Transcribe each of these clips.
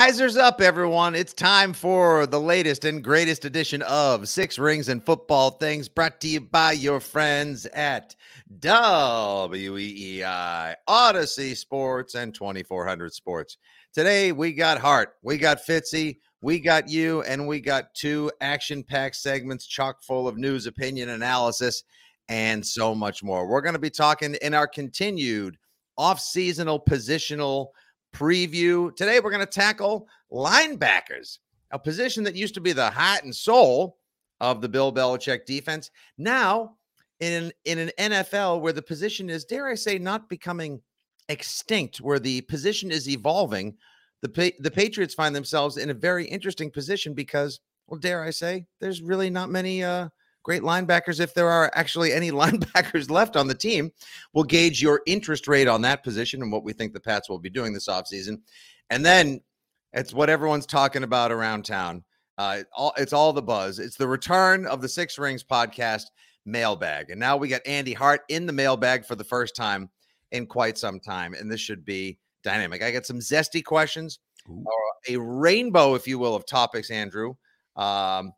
Risers up, everyone. It's time for the latest and greatest edition of Six Rings and Football Things brought to you by your friends at WEEI, Audacy Sports, and 2400 Sports. Today, we got Hart, we got Fitzy, we got you, and we got two action packed segments chock full of news, opinion, analysis, and so much more. We're going to be talking in our continued off seasonal positional preview. Today, we're going to tackle linebackers, a position that used to be the heart and soul of the Bill Belichick defense. Now, in, in an NFL where the position is, dare I say, not becoming extinct, where the position is evolving, the, the Patriots find themselves in a very interesting position because, well, dare I say, there's really not many uh, great linebackers. If there are actually any linebackers left on the team, we'll gauge your interest rate on that position and what we think the Pats will be doing this offseason. And then it's what everyone's talking about around town. Uh, all, it's all the buzz. It's the return of the Six Rings podcast mailbag. And now we got Andy Hart in the mailbag for the first time in quite some time. And this should be dynamic. I got some zesty questions, or a rainbow, if you will, of topics, Andrew. Um,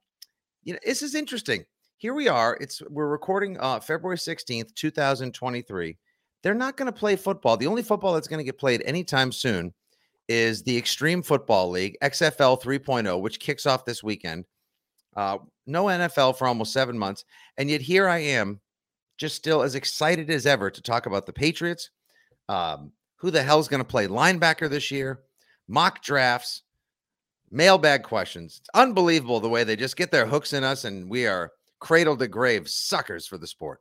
you know, this is interesting. Here we are. It's we're recording uh February 16th, 2023. They're not going to play football. The only football that's going to get played anytime soon is the Extreme Football League, XFL 3.0, which kicks off this weekend. Uh, no NFL for almost seven months. And yet here I am, just still as excited as ever to talk about the Patriots. Um, who the hell's going to play linebacker this year? Mock drafts, mailbag questions. It's unbelievable the way they just get their hooks in us, and we are cradle to grave suckers for the sport.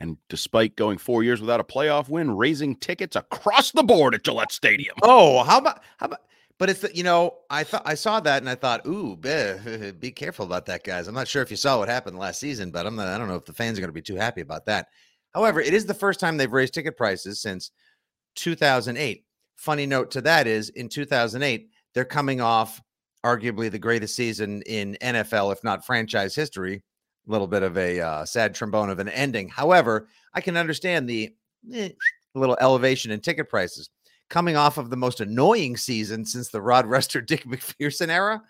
And despite going four years without a playoff win, raising tickets across the board at Gillette Stadium. Oh, how about how about? But it's the, you know I thought I saw that and I thought, ooh, be, be careful about that, guys. I'm not sure if you saw what happened last season, but I'm not. I don't know if the fans are going to be too happy about that. However, it is the first time they've raised ticket prices since 2008. Funny note to that is in 2008 they're coming off arguably the greatest season in NFL, if not franchise history. A little bit of a uh, sad trombone of an ending. However, I can understand the eh, little elevation in ticket prices coming off of the most annoying season since the Rod Rester Dick MacPherson era.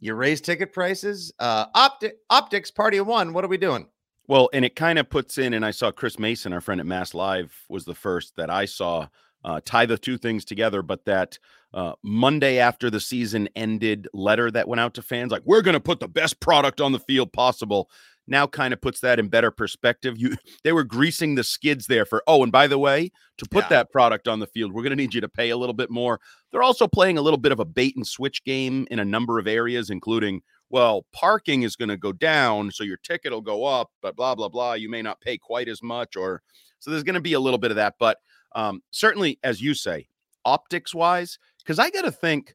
You raise ticket prices. Uh, Opti- optics party of one. What are we doing? Well, and it kind of puts in, and I saw Chris Mason, our friend at Mass Live, was the first that I saw uh, tie the two things together. But that uh, Monday after the season ended letter that went out to fans, like we're going to put the best product on the field possible, now kind of puts that in better perspective. You they were greasing the skids there for oh, and by the way, to put Yeah. that product on the field, we're going to need you to pay a little bit more. They're also playing a little bit of a bait and switch game in a number of areas, including well, parking is going to go down, so your ticket will go up, but blah blah blah. You may not pay quite as much, or so there's going to be a little bit of that. But um, certainly, as you say, optics wise, because I got to think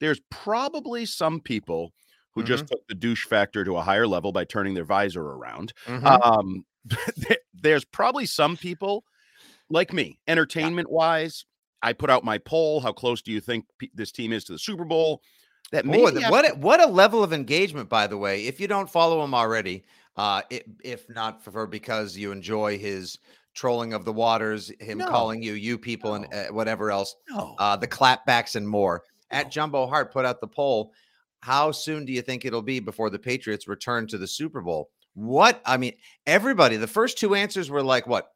there's probably some people who just took the douche factor to a higher level by turning their visor around. Mhm. Um, there's probably some people like me, entertainment wise. I put out my poll. How close do you think pe- this team is to the Super Bowl? that Boy, what a, what a level of engagement, by the way. If you don't follow him already, uh, it, if not for because you enjoy his trolling of the waters, him No. calling you you people and uh, whatever else, no. uh, the clapbacks and more. No. At Jumbo Hart put out the poll. How soon do you think it'll be before the Patriots return to the Super Bowl? What I mean, everybody. The first two answers were like what,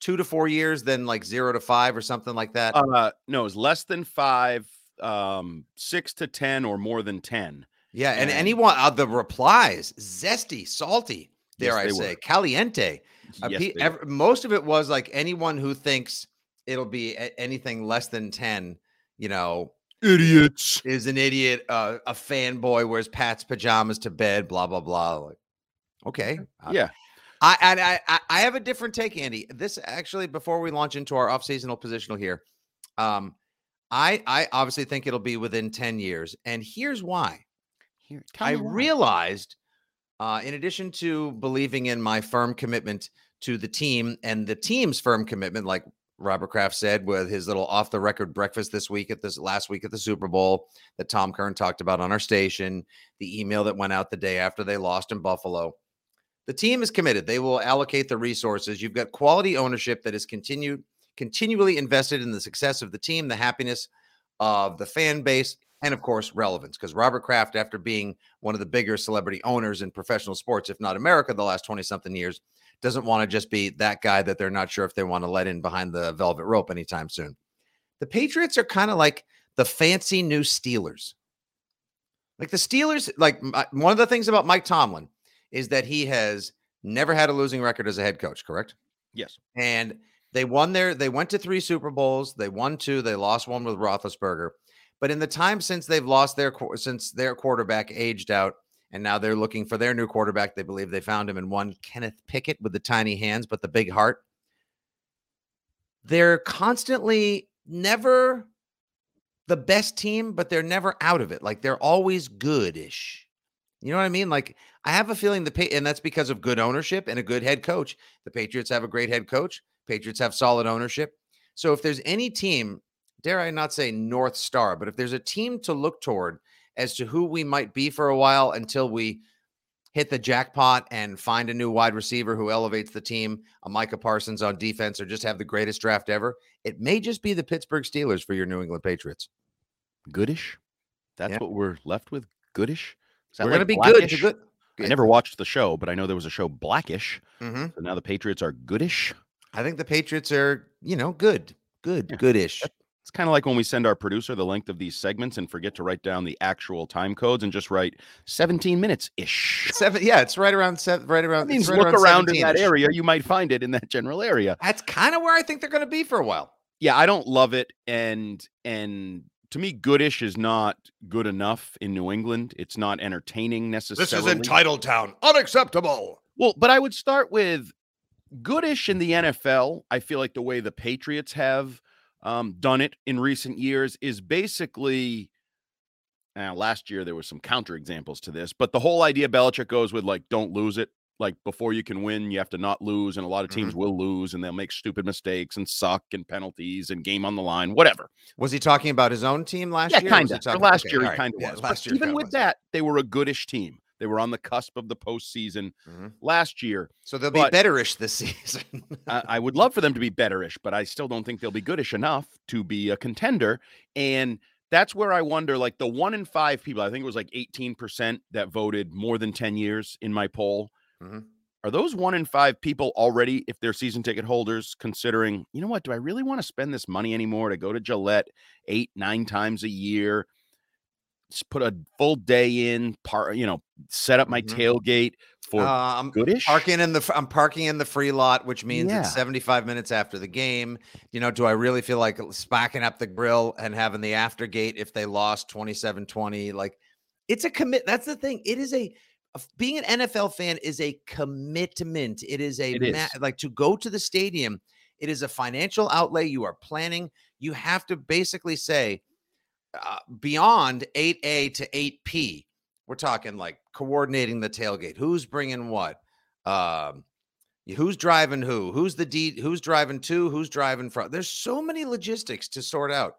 two to four years, then like zero to five or something like that. Uh, no, it's less than five, um, six to ten, or more than ten. Yeah, and And- anyone uh, the replies zesty, salty, dare Yes, I say, were. caliente. Uh, Yes, pe- most of it was like anyone who thinks it'll be a- anything less than ten, you know, idiots. is an idiot, uh, a fanboy, wears Pat's pajamas to bed, blah blah blah. Like, okay, uh, Yeah, I and I, I I have a different take, Andy. This actually, before we launch into our off-seasonal positional here, um, I I obviously think it'll be within ten years, and here's why. Here, I realized, uh, in addition to believing in my firm commitment to the team and the team's firm commitment, like Robert Kraft said with his little off the record breakfast this week at this last week at the Super Bowl that Tom Curran talked about on our station, the email that went out the day after they lost in Buffalo. The team is committed. They will allocate the resources. You've got quality ownership that is continued continually invested in the success of the team, the happiness of the fan base, and of course, relevance. Because Robert Kraft, after being one of the bigger celebrity owners in professional sports, if not America, the last 20 something years, doesn't want to just be that guy that they're not sure if they want to let in behind the velvet rope anytime soon. The Patriots are kind of like the fancy new Steelers. Like the Steelers, like uh, one of the things about Mike Tomlin is that he has never had a losing record as a head coach, correct? Yes. and they won their they went to three Super Bowls. They won two. They lost one with Roethlisberger. But in the time since they've lost their since their quarterback aged out, and now they're looking for their new quarterback, they believe they found him in one Kenneth Pickett with the tiny hands but the big heart. They're constantly never the best team, but they're never out of it. Like they're always goodish. You know what I mean? Like I have a feeling the and that's because of good ownership and a good head coach. The Patriots have a great head coach. Patriots have solid ownership. So if there's any team, dare I not say North Star, but if there's a team to look toward as to who we might be for a while until we hit the jackpot and find a new wide receiver who elevates the team, a Micah Parsons on defense, or just have the greatest draft ever, it may just be the Pittsburgh Steelers for your New England Patriots. Goodish. That's Yeah. what we're left with. Goodish. We're like going to be good. Good. I never watched the show, but I know there was a show Blackish. hmm So now the Patriots are goodish. I think the Patriots are, you know, good, good, Yeah. goodish. It's kind of like when we send our producer the length of these segments and forget to write down the actual time codes and just write 17 minutes ish. Seven, yeah, it's right around seven, right around. That means right look around in that area. You might find it in that general area. That's kind of where I think they're going to be for a while. Yeah, I don't love it. And and to me, goodish is not good enough in New England. It's not entertaining necessarily. This is entitled town. Unacceptable. Well, but I would start with goodish in the NFL. I feel like the way the Patriots have um, done it in recent years is basically. Now, last year there was some counterexamples to this, but the whole idea Belichick goes with like, don't lose it. Like before you can win, you have to not lose, and a lot of teams will lose, and they'll make stupid mistakes and suck and penalties and game on the line, whatever. Was he talking about his own team last Yeah, year? kind of. Last okay, year he right, kind of yeah, was. Last but year, even with was. that, they were a goodish team. They were on the cusp of the postseason Mhm. last year. So they'll be betterish this season. I, I would love for them to be betterish, but I still don't think they'll be goodish enough to be a contender. And that's where I wonder like the one in five people, I think it was like 18% that voted more than 10 years in my poll. Mhm. Are those one in five people already, if they're season ticket holders, considering, you know what, do I really want to spend this money anymore to go to Gillette eight, nine times a year? Just put a full day in, par, you know, set up my Mhm. tailgate for Uh, I'm goodish. parking in the I'm parking in the free lot, which means Yeah. it's 75 minutes after the game. You know, do I really feel like spacking up the grill and having the after gate if they lost 27-20? Like it's a commit. That's the thing. It is a a- being an NFL fan is a commitment. It is a It is. ma- like to go to the stadium. It is a financial outlay. You are planning. You have to basically say uh, beyond 8A to 8P. We're talking like coordinating the tailgate. Who's bringing what? Um, who's driving who? Who's the D? Who's driving to? Who's driving from? There's so many logistics to sort out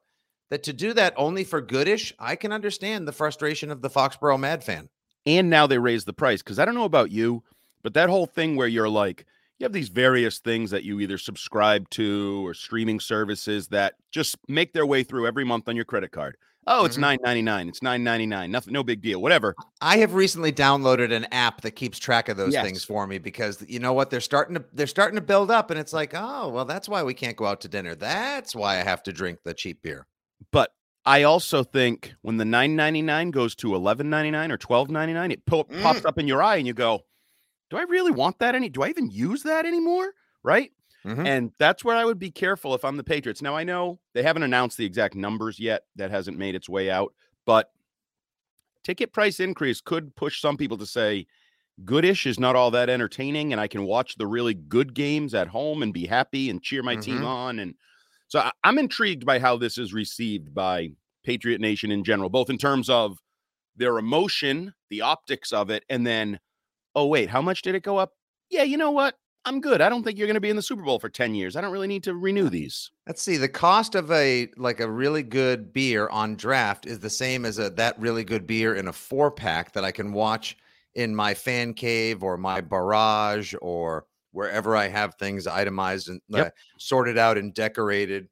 that to do that only for goodish, I can understand the frustration of the Foxborough Mad fan. And now they raise the price because I don't know about you, but that whole thing where you're like, you have these various things that you either subscribe to or streaming services that just make their way through every month on your credit card. Oh, it's Mhm. nine ninety nine. It's nine ninety nine. Nothing, no big deal. Whatever. I have recently downloaded an app that keeps track of those Yes. things for me because you know what they're starting to they're starting to build up and it's like oh well that's why we can't go out to dinner that's why I have to drink the cheap beer But I also think when the nine ninety nine goes to eleven ninety nine or twelve ninety nine, it po- pops Mm. up in your eye, and you go, "Do I really want that? Any? Do I even use that anymore?" Right? Mhm. And that's where I would be careful if I'm the Patriots. Now I know they haven't announced the exact numbers yet. That hasn't made its way out, but ticket price increase could push some people to say goodish is not all that entertaining and I can watch the really good games at home and be happy and cheer my team Mhm. on and so I, I'm intrigued by how this is received by Patriot Nation in general, both in terms of their emotion, the optics of it, and then, oh wait, how much did it go up? Yeah, you know what? I'm good. I don't think you're going to be in the Super Bowl for 10 years. I don't really need to renew these. let's see the cost of a like a really good beer on draft is the same as a that really good beer in a four pack that I can watch in my fan cave or my barrage or wherever I have things itemized and uh, sorted out and decorated.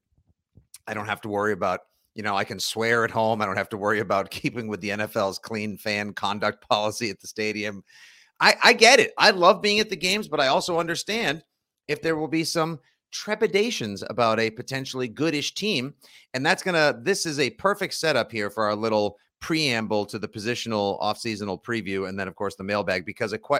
I don't have to worry about, you know, I can swear at home. I don't have to worry about keeping with the NFL's clean fan conduct policy at the stadium. I, I get it. I love being at the games, but I also understand if there will be some trepidations about a potentially goodish team. And that's going to, this is a perfect setup here for our little preamble to the positional off-seasonal preview. And then, of course, the mailbag, because a que-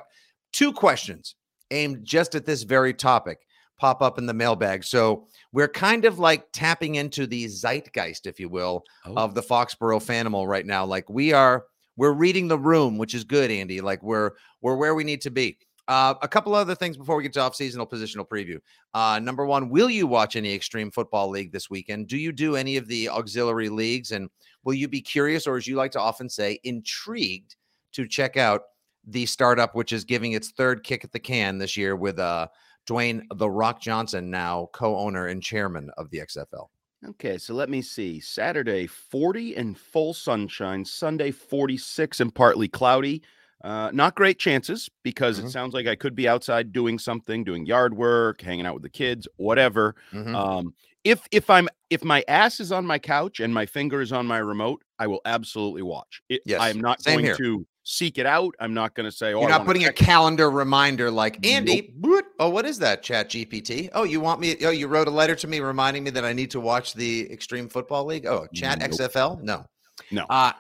two questions aimed just at this very topic pop up in the mailbag. So we're kind of like tapping into the zeitgeist, if you will, Oh. of the Foxborough Fanimal right now. Like we are, we're reading the room, which is good, Andy. Like we're we're where we need to be. Uh, a couple other things before we get to off-seasonal positional preview. Uh, number one, will you watch any Extreme Football League this weekend? Do you do any of the auxiliary leagues, and will you be curious, or as you like to often say, intrigued to check out the startup, which is giving its third kick at the can this year with uh, Dwayne the Rock Johnson, now co-owner and chairman of the XFL. Okay, so let me see. Saturday, 40 and full sunshine. Sunday, 46 and partly cloudy. Uh, not great chances because Mhm. it sounds like I could be outside doing something, doing yard work, hanging out with the kids, whatever. Mhm. Um, if if I'm if my ass is on my couch and my finger is on my remote, I will absolutely watch. It, Yes, I am not same going here. to seek it out. I'm not going to say, "Oh, You're not putting a calendar reminder like Andy. boot, Oh, what is that? Chat GPT. Oh, you want me? Oh, you wrote a letter to me reminding me that I need to watch the Extreme Football League. Oh, Chat Nope. XFL. No, No. Uh,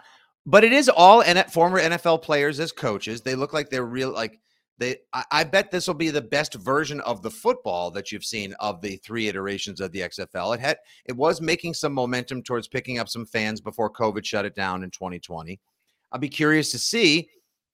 but it is all N- former NFL players as coaches. They look like they're real. Like they. I, I bet this will be the best version of the football that you've seen of the three iterations of the XFL. It had. It was making some momentum towards picking up some fans before COVID shut it down in 2020. I'll be curious to see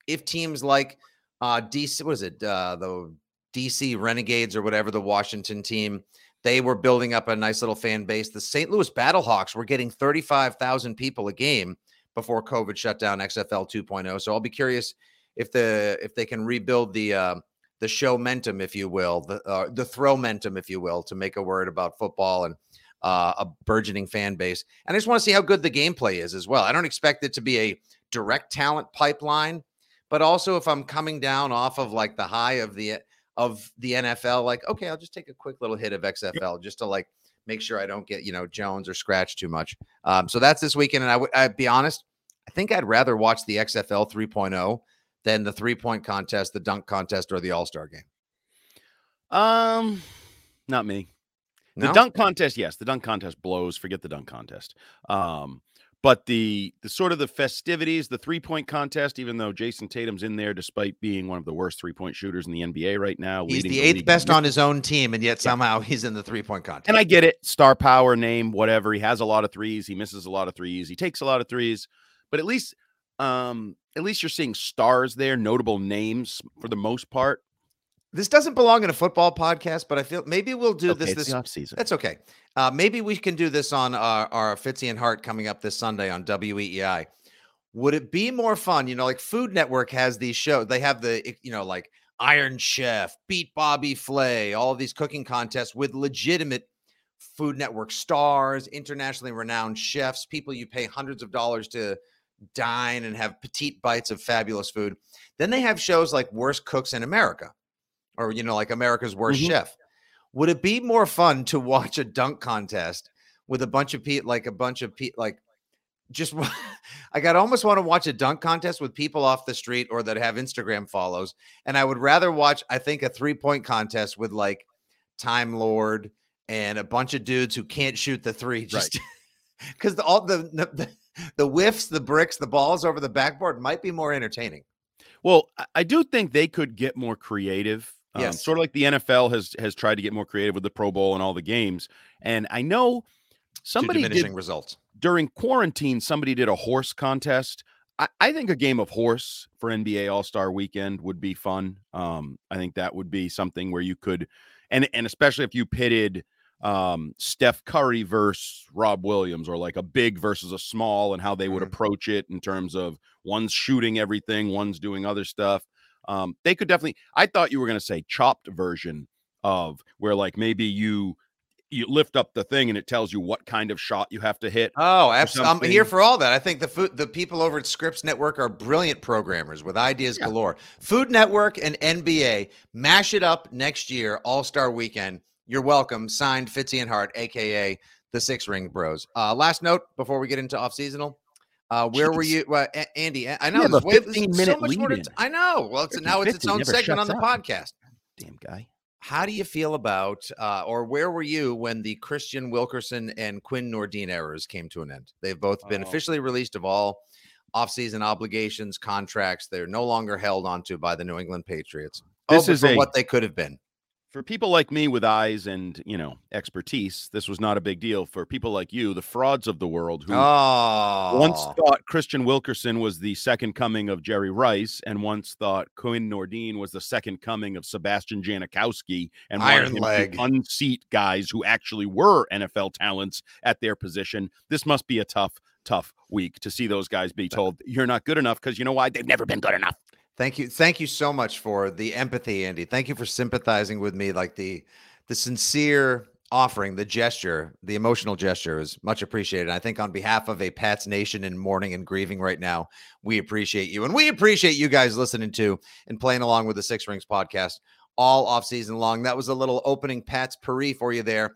if teams like uh DC what is it uh the DC Renegades or whatever the Washington team they were building up a nice little fan base the St. Louis Battlehawks were getting 35,000 people a game before COVID shut down XFL 2.0 so I'll be curious if the if they can rebuild the uh the show momentum if you will the uh, the throw momentum if you will to make a word about football and uh, a burgeoning fan base and I just want to see how good the gameplay is as well I don't expect it to be a direct talent pipeline but also if I'm coming down off of like the high of the of the NFL, like okay, I'll just take a quick little hit of XFL just to like make sure I don't get you know Jones or scratch too much. Um, so that's this weekend, and I would I'd be honest, I think I'd rather watch the XFL 3.0 than the three point contest, the dunk contest, or the All Star game. Um, not me. The No? dunk contest, yes, the dunk contest blows. Forget the dunk contest. Um, but the the sort of the festivities, the three point contest, even though Jayson Tatum's in there, despite being one of the worst three point shooters in the NBA right now, He's the eighth in best on his own team, and yet somehow he's in the three point contest. And I get it, star power, name, whatever. He has a lot of threes. He misses a lot of threes. He takes a lot of threes, but at least, um, at least you're seeing stars there, notable names for the most part. This doesn't belong in a football podcast, but I feel maybe we'll do Okay, this this the off season. That's okay. Uh, maybe we can do this on our, our Fitzy and Hart coming up this Sunday on WEEI. Would it be more fun? You know, like Food Network has these shows. They have the, you know, like Iron Chef, Beat Bobby Flay, all these cooking contests with legitimate Food Network stars, internationally renowned chefs, people you pay hundreds of dollars to dine and have petite bites of fabulous food. Then they have shows like Worst Cooks in America or, you know, like America's Worst Mhm. Chef. Would it be more fun to watch a dunk contest with a bunch of people, like a bunch of people, like just, I got almost want to watch a dunk contest with people off the street or that have Instagram follows. And I would rather watch, I think, a three point contest with like Time Lord and a bunch of dudes who can't shoot the three just because the, all the, the the whiffs, the bricks, the balls over the backboard might be more entertaining. Well, I do think they could get more creative. Um, Yes. sort of like the NFL has has tried to get more creative with the Pro Bowl and all the games. And I know to somebody diminishing did results. during quarantine. Somebody did a horse contest. I, I think a game of horse for NBA All Star Weekend would be fun. Um, I think that would be something where you could, and and especially if you pitted um Steph Curry versus Rob Williams or like a big versus a small and how they would Mhm. approach it in terms of one's shooting everything, one's doing other stuff. Um they could definitely I thought you were going to say chopped version of where like maybe you you lift up the thing and it tells you what kind of shot you have to hit. Oh, absolutely. I'm here for all that. I think the food, the people over at Scripps Network are brilliant programmers with ideas Yeah. galore. Food Network and NBA mash it up next year, All Star Weekend. You're welcome. Signed Fitzy and Hart, aka the Six Ring Bros. Uh, last note before we get into off seasonal. Uh, where were you, uh, Andy? I know there's a way- there's 15 so minute much more to lead-in. t- I know. Well, it's 50, now it's its own segment on the up. podcast. Damn guy. How do you feel about, uh, or where were you when the Kristian Wilkerson and Quinn Nordin errors came to an end? They've both been Oh. officially released of all offseason obligations, contracts. They're no longer held onto by the New England Patriots. This is a- what they could have been. For people like me with eyes and, you know, expertise, this was not a big deal. For people like you, the frauds of the world who Oh, once ah. thought Kristian Wilkerson was the second coming of Jerry Rice, and once thought Quinn Nordin was the second coming of Sebastian Janikowski, and wanted Iron to leg. unseat guys who actually were NFL talents at their position. This must be a tough, tough week to see those guys be told you're not good enough because you know why? They've never been good enough. Thank you. Thank you so much for the empathy, Andy. Thank you for sympathizing with me. Like the the sincere offering, the gesture, the emotional gesture is much appreciated. I think on behalf of a Pats Nation in mourning and grieving right now, we appreciate you. And we appreciate you guys listening to and playing along with the Six Rings podcast all off season long. That was a little opening Patspourri for you there.